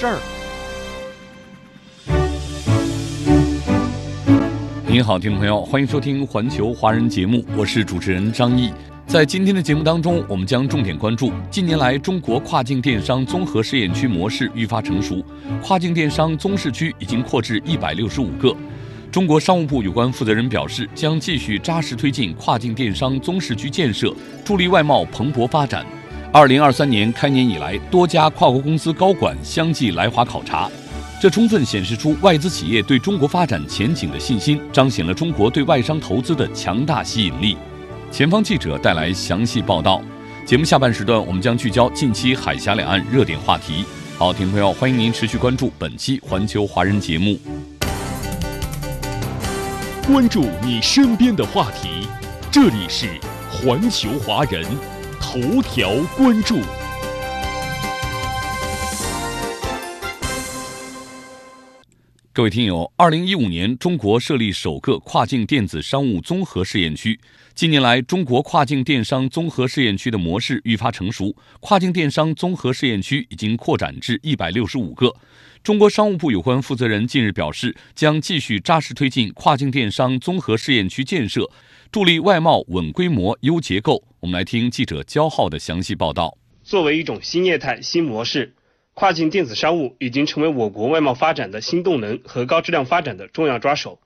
事儿。您好，听众朋友，欢迎收听《环球华人》节目，我是主持人张毅。在今天的节目当中，我们将重点关注近年来中国跨境电商综合试验区模式愈发成熟，跨境电商综试区已经扩至一百六十五个。中国商务部有关负责人表示，将继续扎实推进跨境电商综试区建设，助力外贸蓬勃发展。二零二三年开年以来，多家跨国公司高管相继来华考察，这充分显示出外资企业对中国发展前景的信心，彰显了中国对外商投资的强大吸引力。前方记者带来详细报道。节目下半时段，我们将聚焦近期海峡两岸热点话题。好，听众朋友，欢迎您持续关注本期《环球华人》节目，关注你身边的话题，这里是《环球华人》。头条关注。各位听友，二零一五年，中国设立首个跨境电子商务综合试验区。近年来，中国跨境电商综合试验区的模式愈发成熟，跨境电商综合试验区已经扩展至一百六十五个。中国商务部有关负责人近日表示，将继续扎实推进跨境电商综合试验区建设。助力外贸稳规模、优结构。我们来听记者焦浩的详细报道。作为一种新业态、新模式，跨境电子商务已经成为我国外贸发展的新动能和高质量发展的重要抓手。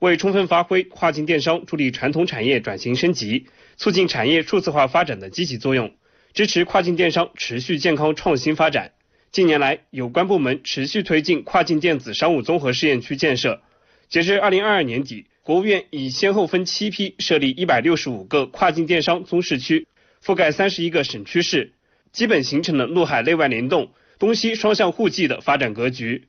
为充分发挥跨境电商助力传统产业转型升级、促进产业数字化发展的积极作用，支持跨境电商持续健康创新发展，近年来，有关部门持续推进跨境电子商务综合试验区建设。截至二零二二年底。国务院已先后分七批设立一百六十五个跨境电商综试区，覆盖三十一个省区市，基本形成了陆海内外联动、东西双向互济的发展格局。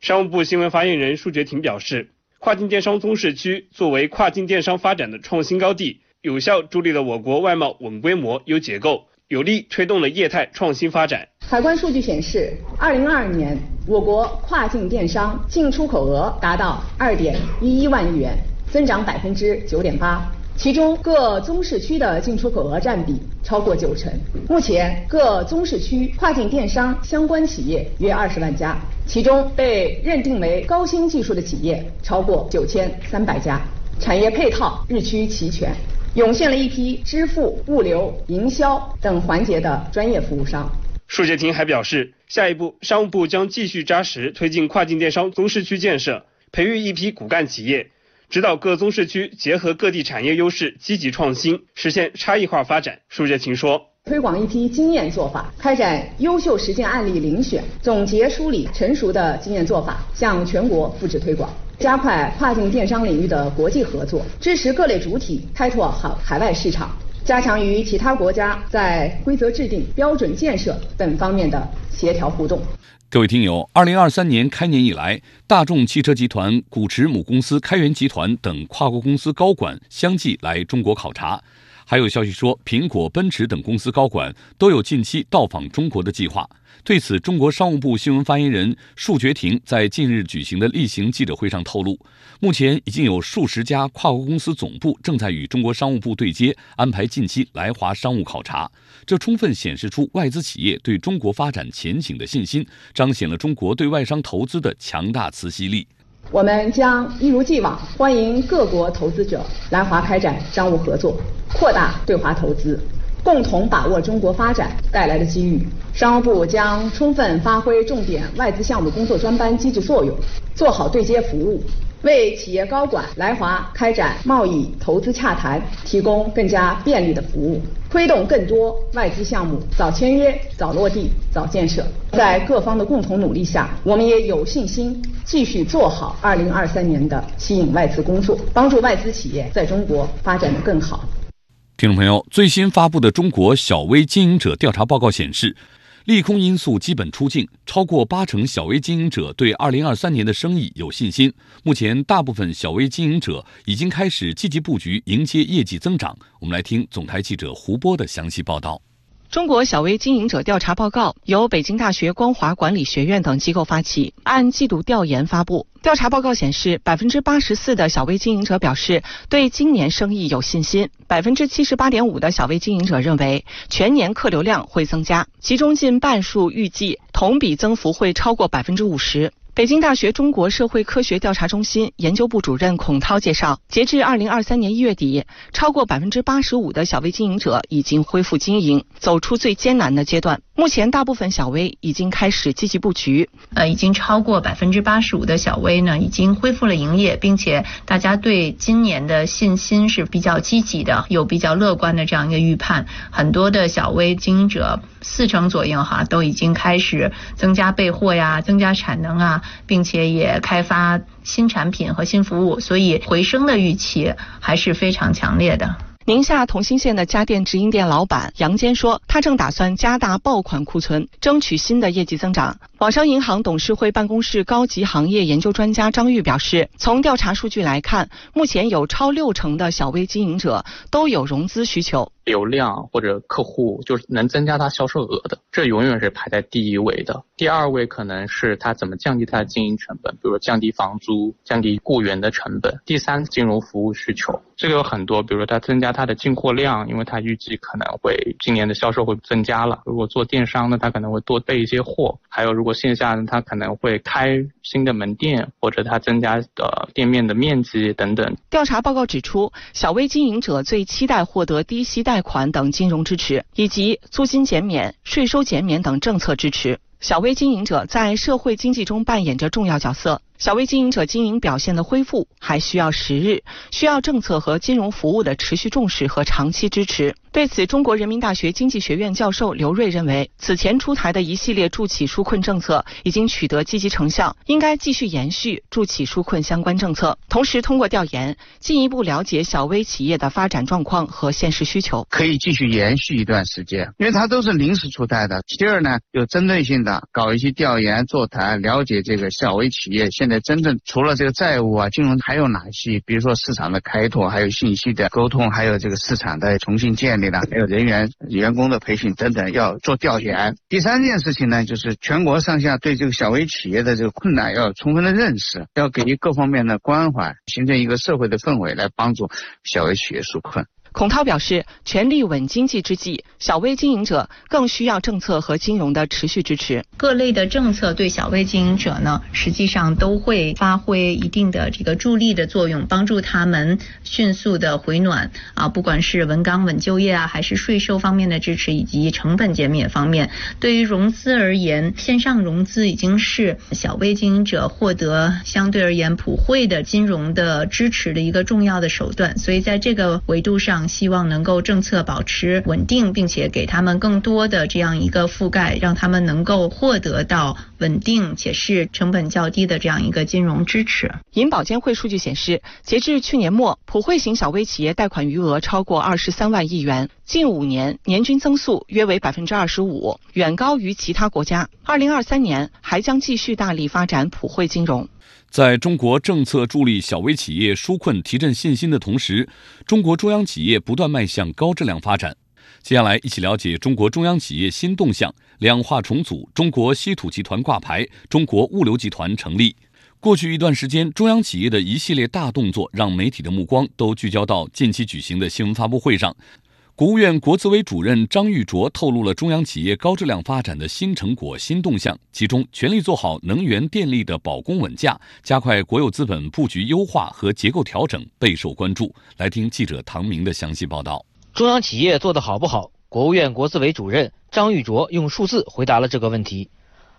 商务部新闻发言人束觉婷表示，跨境电商综试区作为跨境电商发展的创新高地，有效助力了我国外贸稳规模、优结构。有力推动了业态创新发展。海关数据显示，二零二二年我国跨境电商进出口额达到二点一一万亿元，增长百分之九点八。其中各综试区的进出口额占比超过九成。目前各综试区跨境电商相关企业约二十万家，其中被认定为高新技术的企业超过九千三百家，产业配套日趋齐全。涌现了一批支付、物流、营销等环节的专业服务商。束洁婷还表示，下一步商务部将继续扎实推进跨境电商综试区建设，培育一批骨干企业，指导各综试区结合各地产业优势，积极创新，实现差异化发展。束洁婷说。推广一批经验做法，开展优秀实践案例遴选，总结梳理成熟的经验做法，向全国复制推广，加快跨境电商领域的国际合作，支持各类主体开拓海海外市场，加强与其他国家在规则制定、标准建设等方面的协调互动。各位听友，二零二三年开年以来，大众汽车集团、古驰母公司开源集团等跨国公司高管相继来中国考察。还有消息说，苹果、奔驰等公司高管都有近期到访中国的计划。对此，中国商务部新闻发言人束觉婷在近日举行的例行记者会上透露，目前已经有数十家跨国公司总部正在与中国商务部对接，安排近期来华商务考察。这充分显示出外资企业对中国发展前景的信心，彰显了中国对外商投资的强大磁吸力。我们将一如既往欢迎各国投资者来华开展商务合作，扩大对华投资，共同把握中国发展带来的机遇。商务部将充分发挥重点外资项目工作专班机制作用，做好对接服务。为企业高管来华开展贸易投资洽谈提供更加便利的服务，推动更多外资项目早签约、早落地、早建设。在各方的共同努力下，我们也有信心继续做好2023年的吸引外资工作，帮助外资企业在中国发展的更好。听众朋友，最新发布的中国小微经营者调查报告显示。利空因素基本出尽，超过八成小微经营者对二零二三年的生意有信心。目前，大部分小微经营者已经开始积极布局，迎接业绩增长。我们来听总台记者胡波的详细报道。中国小微经营者调查报告由北京大学光华管理学院等机构发起，按季度调研发布。调查报告显示，百分之八十四的小微经营者表示对今年生意有信心，百分之七十八点五的小微经营者认为全年客流量会增加，其中近半数预计同比增幅会超过百分之五十。北京大学中国社会科学调查中心研究部主任孔涛介绍，截至二零二三年一月底，超过百分之八十五的小微经营者已经恢复经营，走出最艰难的阶段。目前，大部分小微已经开始积极布局，呃，已经超过百分之八十五的小微呢，已经恢复了营业，并且大家对今年的信心是比较积极的，有比较乐观的这样一个预判。很多的小微经营者，四成左右哈，都已经开始增加备货呀，增加产能啊。并且也开发新产品和新服务，所以回升的预期还是非常强烈的。宁夏同心县的家电直营店老板杨坚说，他正打算加大爆款库存，争取新的业绩增长。网商银行董事会办公室高级行业研究专家张玉表示，从调查数据来看，目前有超六成的小微经营者都有融资需求。流量或者客户就是能增加他销售额的，这永远是排在第一位的。第二位可能是他怎么降低他的经营成本，比如说降低房租、降低雇员的成本。第三，金融服务需求，这个有很多，比如说他增加他的进货量，因为他预计可能会今年的销售会增加了。如果做电商呢，他可能会多备一些货。还有如果线下呢，他可能会开新的门店，或者他增加的店面的面积等等。调查报告指出，小微经营者最期待获得低息贷。贷款等金融支持，以及租金减免、税收减免等政策支持。小微经营者在社会经济中扮演着重要角色。小微经营者经营表现的恢复还需要时日，需要政策和金融服务的持续重视和长期支持。对此，中国人民大学经济学院教授刘锐认为，此前出台的一系列助企纾困政策已经取得积极成效，应该继续延续助企纾困相关政策。同时，通过调研进一步了解小微企业的发展状况和现实需求，可以继续延续一段时间，因为它都是临时出台的。第二呢，有针对性的搞一些调研座谈，了解这个小微企业现。现在真正除了这个债务啊，金融还有哪些？比如说市场的开拓，还有信息的沟通，还有这个市场的重新建立了，还有人员员工的培训等等，要做调研。第三件事情呢，就是全国上下对这个小微企业的这个困难要充分的认识，要给予各方面的关怀，形成一个社会的氛围，来帮助小微企业纾困。孔涛表示，全力稳经济之际，小微经营者更需要政策和金融的持续支持。各类的政策对小微经营者呢，实际上都会发挥一定的这个助力的作用，帮助他们迅速的回暖啊。不管是稳岗稳就业啊，还是税收方面的支持，以及成本减免方面，对于融资而言，线上融资已经是小微经营者获得相对而言普惠的金融的支持的一个重要的手段。所以在这个维度上，希望能够政策保持稳定，并且给他们更多的这样一个覆盖，让他们能够获得到稳定且是成本较低的这样一个金融支持。银保监会数据显示，截至去年末，普惠型小微企业贷款余额超过二十三万亿元，近五年年均增速约为百分之二十五，远高于其他国家。二零二三年还将继续大力发展普惠金融。在中国政策助力小微企业纾困、提振信心的同时，中国中央企业不断迈向高质量发展。接下来，一起了解中国中央企业新动向：两化重组，中国稀土集团挂牌，中国物流集团成立。过去一段时间，中央企业的一系列大动作，让媒体的目光都聚焦到近期举行的新闻发布会上。国务院国资委主任张玉卓透露了中央企业高质量发展的新成果、新动向，其中全力做好能源电力的保供稳价，加快国有资本布局优化和结构调整备受关注。来听记者唐明的详细报道。中央企业做得好不好？国务院国资委主任张玉卓用数字回答了这个问题。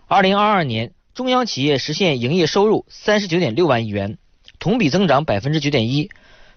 二零二二年，中央企业实现营业收入三十九点六万亿元，同比增长百分之九点一，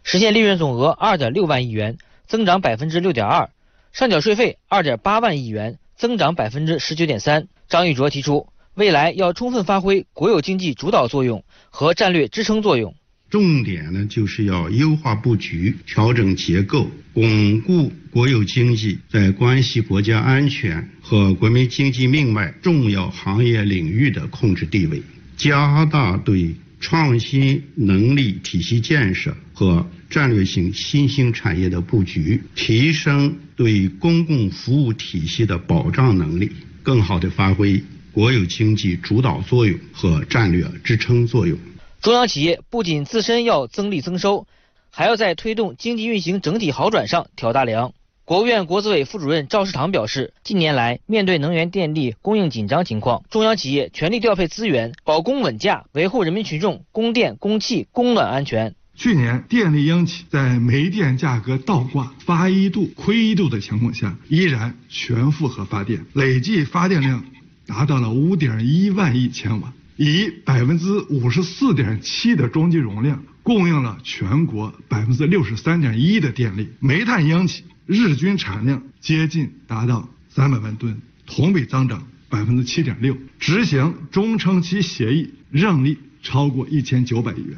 实现利润总额二点六万亿元。增长百分之六点二，上缴税费二点八万亿元，增长百分之十九点三。张玉卓提出，未来要充分发挥国有经济主导作用和战略支撑作用，重点呢就是要优化布局、调整结构，巩固国有经济在关系国家安全和国民经济命脉重要行业领域的控制地位，加大对创新能力体系建设和战略性新兴产业的布局，提升对公共服务体系的保障能力，更好地发挥国有经济主导作用和战略支撑作用。中央企业不仅自身要增利增收，还要在推动经济运行整体好转上挑大梁。国务院国资委副主任赵世堂表示，近年来面对能源电力供应紧张情况，中央企业全力调配资源，保供稳价，维护人民群众供电、供气、供暖安全。去年电力央企在煤电价格倒挂、发一度亏一度的情况下，依然全负荷发电，累计发电量达到了五点一万亿千瓦。以百分之五十四点七的装机容量，供应了全国百分之六十三点一的电力。煤炭央企日均产量接近达到三百万吨，同比增长百分之七点六。执行中长期协议让利超过一千九百亿元。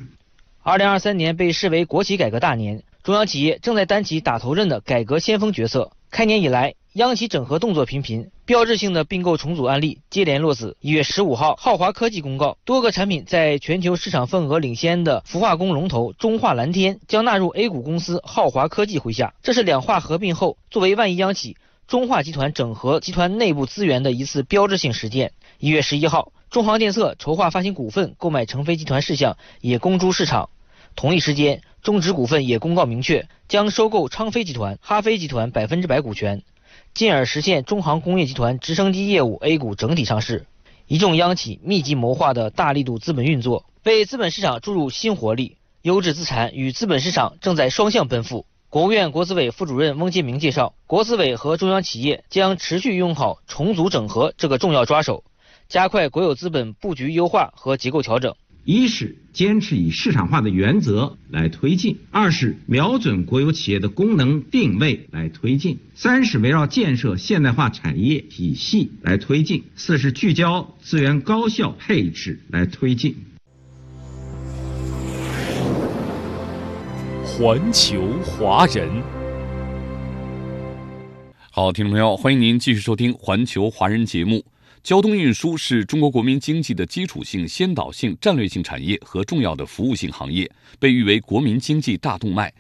二零二三年被视为国企改革大年，中央企业正在担起打头阵的改革先锋角色。开年以来，央企整合动作频频，标志性的并购重组案例接连落子。一月十五号，浩华科技公告，多个产品在全球市场份额领先的氟化工龙头中化蓝天将纳入 A 股公司浩华科技麾下。这是两化合并后，作为万亿央企，中化集团整合集团内部资源的一次标志性实践。一月十一号，中航电测筹划发行股份购买成飞集团事项也公诸市场。同一时间，中植股份也公告明确将收购昌飞集团、哈飞集团百分之百股权。进而实现中航工业集团直升机业务 A 股整体上市。一众央企密集谋划的大力度资本运作，为资本市场注入新活力。优质资产与资本市场正在双向奔赴。国务院国资委副主任翁建明介绍，国资委和中央企业将持续用好重组整合这个重要抓手，加快国有资本布局优化和结构调整。一是坚持以市场化的原则来推进，二是瞄准国有企业的功能定位来推进，三是围绕建设现代化产业体系来推进，四是聚焦资源高效配置来推进。环球华人，好，听众朋友，欢迎您继续收听《环球华人》节目。交通运输是中国国民经济的基础性、先导性、战略性产业和重要的服务性行业，被誉为国民经济大动脉。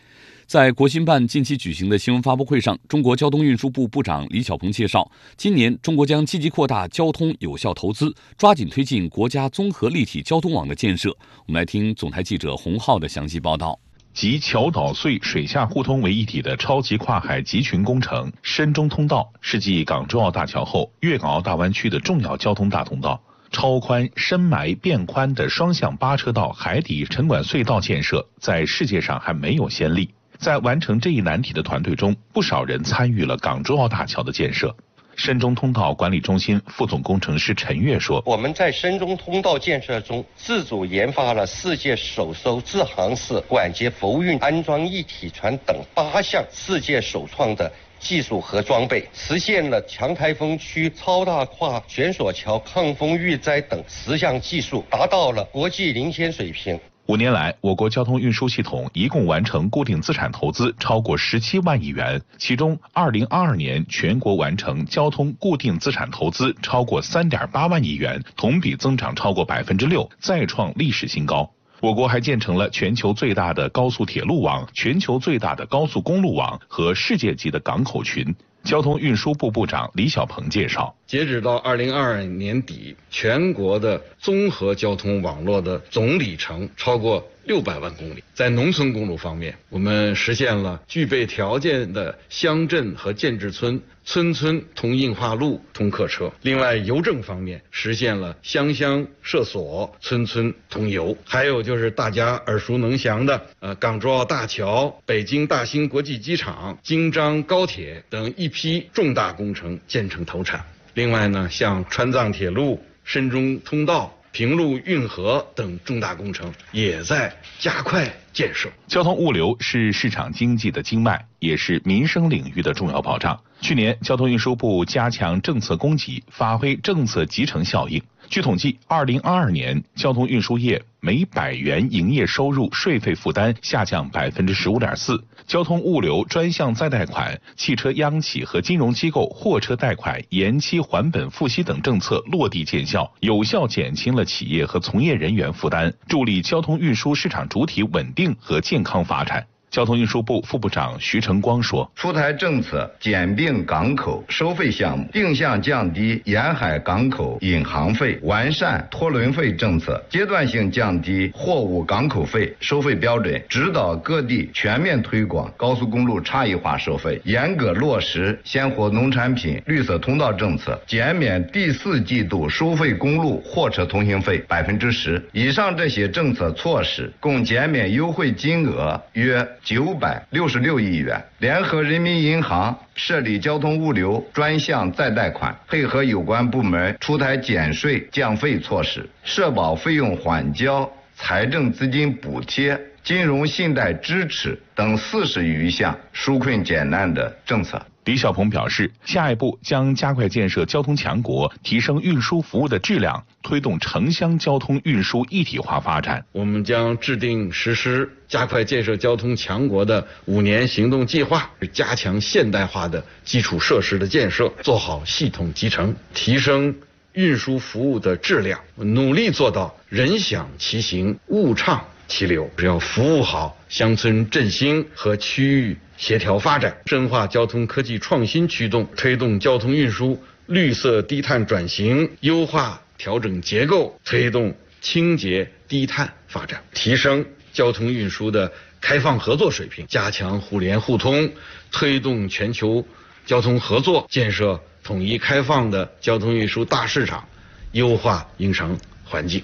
在国新办近期举行的新闻发布会上，中国交通运输部部长李小鹏介绍，今年中国将积极扩大交通有效投资，抓紧推进国家综合立体交通网的建设。我们来听总台记者洪浩的详细报道。集桥岛隧水下互通为一体的超级跨海集群工程——深中通道，是继港珠澳大桥后粤港澳大湾区的重要交通大通道。超宽、深埋、变宽的双向八车道海底沉管隧道建设，在世界上还没有先例。在完成这一难题的团队中，不少人参与了港珠澳大桥的建设。深中通道管理中心副总工程师陈悦说：“我们在深中通道建设中，自主研发了世界首艘自航式管接浮运安装一体船等八项世界首创的技术和装备，实现了强台风区超大跨悬索桥抗风御灾等十项技术，达到了国际领先水平。”五年来，我国交通运输系统一共完成固定资产投资超过十七万亿元，其中，二零二二年全国完成交通固定资产投资超过三点八万亿元，同比增长超过百分之六，再创历史新高。我国还建成了全球最大的高速铁路网、全球最大的高速公路网和世界级的港口群。交通运输部部长李小鹏介绍，截止到二零二二年底，全国的综合交通网络的总里程超过六百万公里。在农村公路方面，我们实现了具备条件的乡镇和建制村。村村通硬化路、通客车。另外，邮政方面实现了乡乡设所、村村通邮。还有就是大家耳熟能详的，呃，港珠澳大桥、北京大兴国际机场、京张高铁等一批重大工程建成投产。另外呢，像川藏铁路、深中通道。平陆运河等重大工程也在加快建设。交通物流是市场经济的经脉，也是民生领域的重要保障。去年，交通运输部加强政策供给，发挥政策集成效应。据统计，二零二二年交通运输业每百元营业收入税费负担下降百分之十五点四，交通物流专项再贷款、汽车央企和金融机构货车贷款延期还本付息等政策落地见效，有效减轻了企业和从业人员负担，助力交通运输市场主体稳定和健康发展。交通运输部副部长徐成光说：“出台政策简并港口收费项目，定向降低沿海港口引航费，完善拖轮费政策，阶段性降低货物港口费收费标准，指导各地全面推广高速公路差异化收费，严格落实鲜活农产品绿色通道政策，减免第四季度收费公路货车通行费百分之十。以上这些政策措施，共减免优惠金额约。”九百六十六亿元，联合人民银行设立交通物流专项再贷款，配合有关部门出台减税降费措施，社保费用缓交、财政资金补贴、金融信贷支持等四十余项纾困解难的政策。李小鹏表示，下一步将加快建设交通强国，提升运输服务的质量，推动城乡交通运输一体化发展。我们将制定实施加快建设交通强国的五年行动计划，加强现代化的基础设施的建设，做好系统集成，提升运输服务的质量，努力做到人享其行，物畅其流。只要服务好乡村振兴和区域。协调发展，深化交通科技创新驱动，推动交通运输绿色低碳转型，优化调整结构，推动清洁低碳发展，提升交通运输的开放合作水平，加强互联互通，推动全球交通合作，建设统一开放的交通运输大市场，优化营商环境。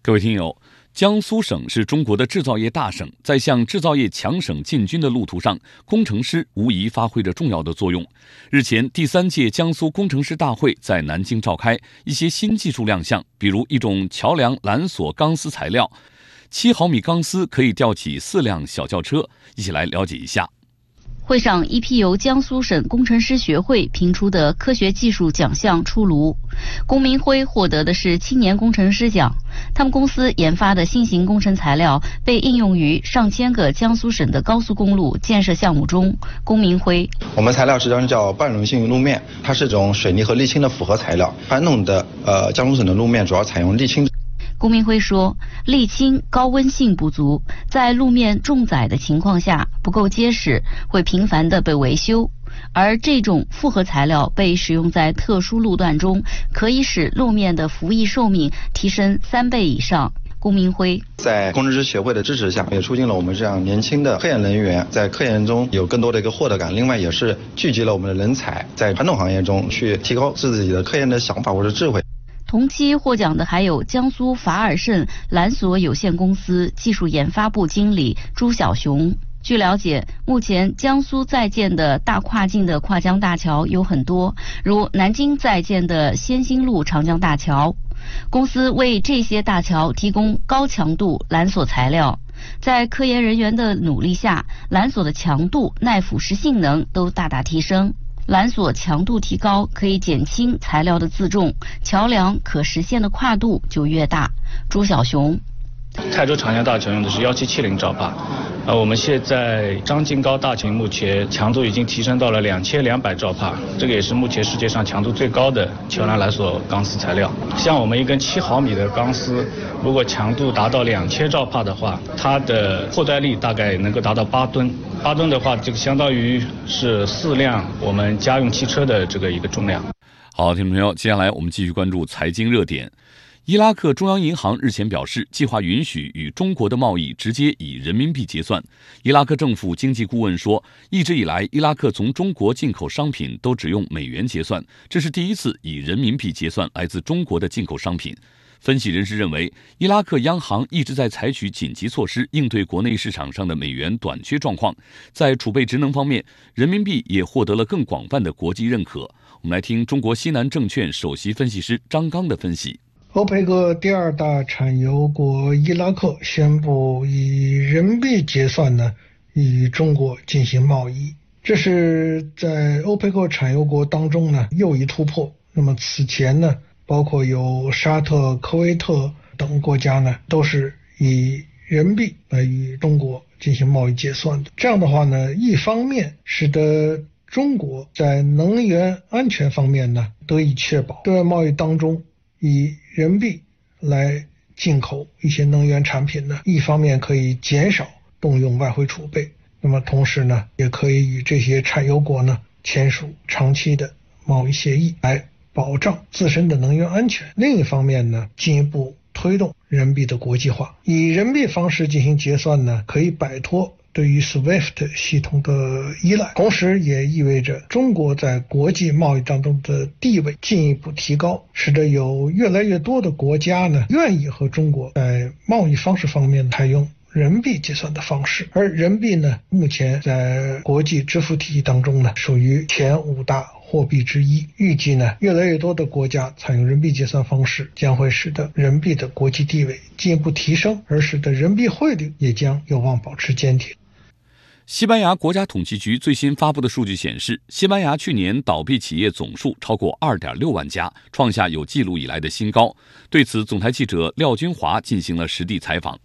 各位听友。江苏省是中国的制造业大省，在向制造业强省进军的路途上，工程师无疑发挥着重要的作用。日前，第三届江苏工程师大会在南京召开，一些新技术亮相，比如一种桥梁缆索钢丝材料，七毫米钢丝可以吊起四辆小轿车。一起来了解一下。会上，一批由江苏省工程师学会评出的科学技术奖项出炉。龚明辉获得的是青年工程师奖。他们公司研发的新型工程材料被应用于上千个江苏省的高速公路建设项目中。龚明辉：我们材料实际上叫半溶性路面，它是一种水泥和沥青的复合材料。传统的呃江苏省的路面主要采用沥青。龚明辉说，沥青高温性不足，在路面重载的情况下不够结实，会频繁的被维修。而这种复合材料被使用在特殊路段中，可以使路面的服役寿命提升三倍以上。龚明辉在工程师协会的支持下，也促进了我们这样年轻的科研人员在科研中有更多的一个获得感。另外，也是聚集了我们的人才，在传统行业中去提高自己的科研的想法或者智慧。同期获奖的还有江苏法尔胜缆索有限公司技术研发部经理朱小雄。据了解，目前江苏在建的大跨境的跨江大桥有很多，如南京在建的先兴路长江大桥。公司为这些大桥提供高强度缆索材料，在科研人员的努力下，缆索的强度、耐腐蚀性能都大大提升。缆索强度提高，可以减轻材料的自重，桥梁可实现的跨度就越大。朱小雄。泰州长江大桥用的是幺七七零兆帕，呃，我们现在张金高大桥目前强度已经提升到了两千两百兆帕，这个也是目前世界上强度最高的桥梁缆索钢丝材料。像我们一根七毫米的钢丝，如果强度达到两千兆帕的话，它的破坏力大概能够达到八吨。八吨的话，这个相当于是四辆我们家用汽车的这个一个重量。好，听众朋友，接下来我们继续关注财经热点。伊拉克中央银行日前表示，计划允许与中国的贸易直接以人民币结算。伊拉克政府经济顾问说，一直以来，伊拉克从中国进口商品都只用美元结算，这是第一次以人民币结算来自中国的进口商品。分析人士认为，伊拉克央行一直在采取紧急措施应对国内市场上的美元短缺状况。在储备职能方面，人民币也获得了更广泛的国际认可。我们来听中国西南证券首席分析师张刚的分析。欧佩克第二大产油国伊拉克宣布以人民币结算呢，与中国进行贸易，这是在欧佩克产油国当中呢又一突破。那么此前呢，包括有沙特、科威特等国家呢，都是以人民币来与中国进行贸易结算的。这样的话呢，一方面使得中国在能源安全方面呢得以确保，对外贸易当中以人民币来进口一些能源产品呢，一方面可以减少动用外汇储备，那么同时呢，也可以与这些产油国呢签署长期的贸易协议，来保障自身的能源安全。另一方面呢，进一步推动人民币的国际化，以人民币方式进行结算呢，可以摆脱。对于 SWIFT 系统的依赖，同时也意味着中国在国际贸易当中的地位进一步提高，使得有越来越多的国家呢愿意和中国在贸易方式方面采用人民币结算的方式。而人民币呢，目前在国际支付体系当中呢，属于前五大货币之一。预计呢，越来越多的国家采用人民币结算方式，将会使得人民币的国际地位进一步提升，而使得人民币汇率也将有望保持坚挺。西班牙国家统计局最新发布的数据显示，西班牙去年倒闭企业总数超过2.6万家，创下有记录以来的新高。对此，总台记者廖军华进行了实地采访。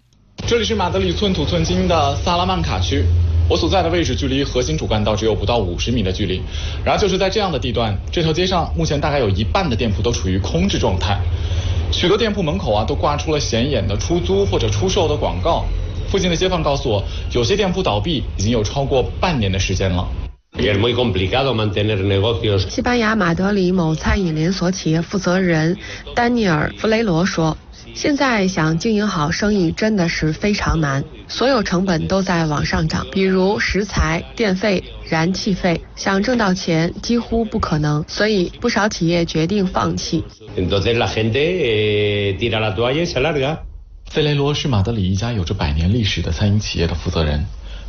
这里是马德里寸土寸金的萨拉曼卡区，我所在的位置距离核心主干道只有不到五十米的距离。然而，就是在这样的地段，这条街上目前大概有一半的店铺都处于空置状态，许多店铺门口啊都挂出了显眼的出租或者出售的广告。附近的街坊告诉我，有些店铺倒闭已经有超过半年的时间了。西班牙马德里某餐饮连锁企业负责人丹尼尔·弗雷罗说：“现在想经营好生意真的是非常难，所有成本都在往上涨，比如食材、电费、燃气费，想挣到钱几乎不可能，所以不少企业决定放弃。”费雷罗是马德里一家有着百年历史的餐饮企业的负责人。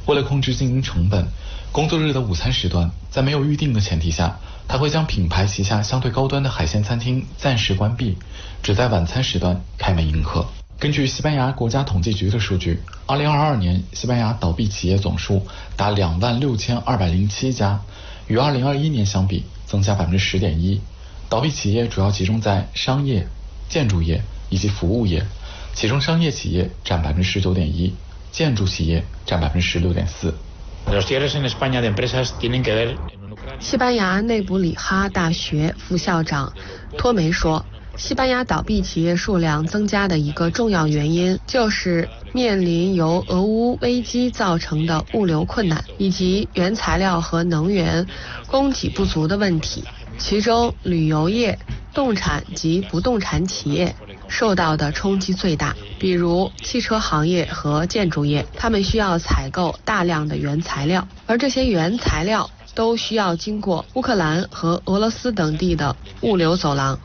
为了控制经营成本，工作日的午餐时段在没有预定的前提下，他会将品牌旗下相对高端的海鲜餐厅暂时关闭，只在晚餐时段开门迎客。根据西班牙国家统计局的数据，2022年西班牙倒闭企业总数达2万6207家，与2021年相比增加百分之十点一。倒闭企业主要集中在商业、建筑业以及服务业。其中商业企业占百分之十九点一，建筑企业占百分之十六点四。西班牙内布里哈大学副校长托梅说，西班牙倒闭企业数量增加的一个重要原因，就是面临由俄乌危机造成的物流困难以及原材料和能源供给不足的问题。其中，旅游业、动产及不动产企业。受到的冲击最大，比如汽车行业和建筑业，他们需要采购大量的原材料，而这些原材料都需要经过乌克兰和俄罗斯等地的物流走廊。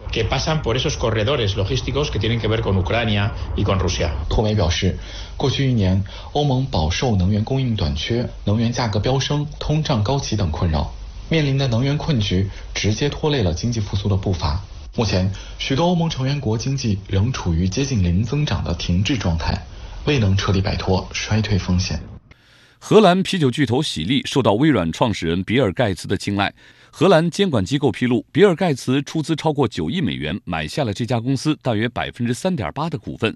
托梅表示，过去一年，欧盟饱受能源供应短缺、能源价格飙升、通胀高企等困扰，面临的能源困局直接拖累了经济复苏的步伐。目前，许多欧盟成员国经济仍处于接近零增长的停滞状态，未能彻底摆脱衰退风险。荷兰啤酒巨头喜力受到微软创始人比尔·盖茨的青睐。荷兰监管机构披露，比尔·盖茨出资超过九亿美元买下了这家公司大约百分之三点八的股份。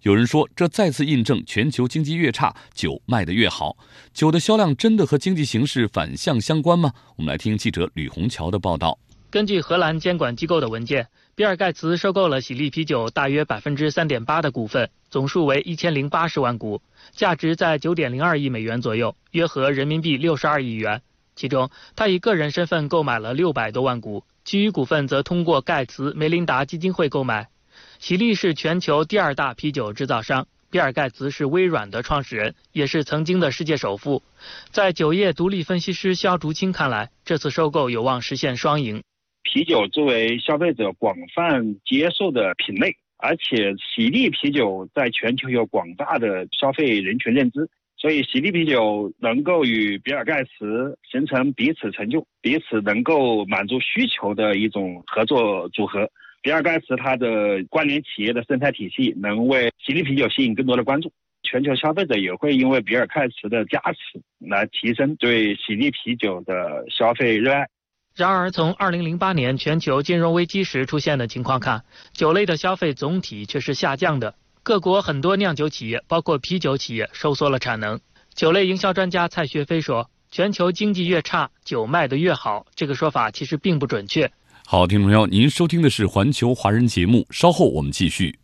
有人说，这再次印证全球经济越差，酒卖得越好。酒的销量真的和经济形势反向相关吗？我们来听记者吕红桥的报道。根据荷兰监管机构的文件，比尔盖茨收购了喜力啤酒大约百分之三点八的股份，总数为一千零八十万股，价值在九点零二亿美元左右，约合人民币六十二亿元。其中，他以个人身份购买了六百多万股，其余股份则通过盖茨梅琳达基金会购买。喜力是全球第二大啤酒制造商，比尔盖茨是微软的创始人，也是曾经的世界首富。在酒业独立分析师肖竹青看来，这次收购有望实现双赢。啤酒作为消费者广泛接受的品类，而且喜力啤酒在全球有广大的消费人群认知，所以喜力啤酒能够与比尔盖茨形成彼此成就、彼此能够满足需求的一种合作组合。比尔盖茨他的关联企业的生态体系能为喜力啤酒吸引更多的关注，全球消费者也会因为比尔盖茨的加持来提升对喜力啤酒的消费热爱。然而，从2008年全球金融危机时出现的情况看，酒类的消费总体却是下降的。各国很多酿酒企业，包括啤酒企业，收缩了产能。酒类营销专家蔡学飞说：“全球经济越差，酒卖得越好。”这个说法其实并不准确。好，听众朋友，您收听的是环球华人节目，稍后我们继续。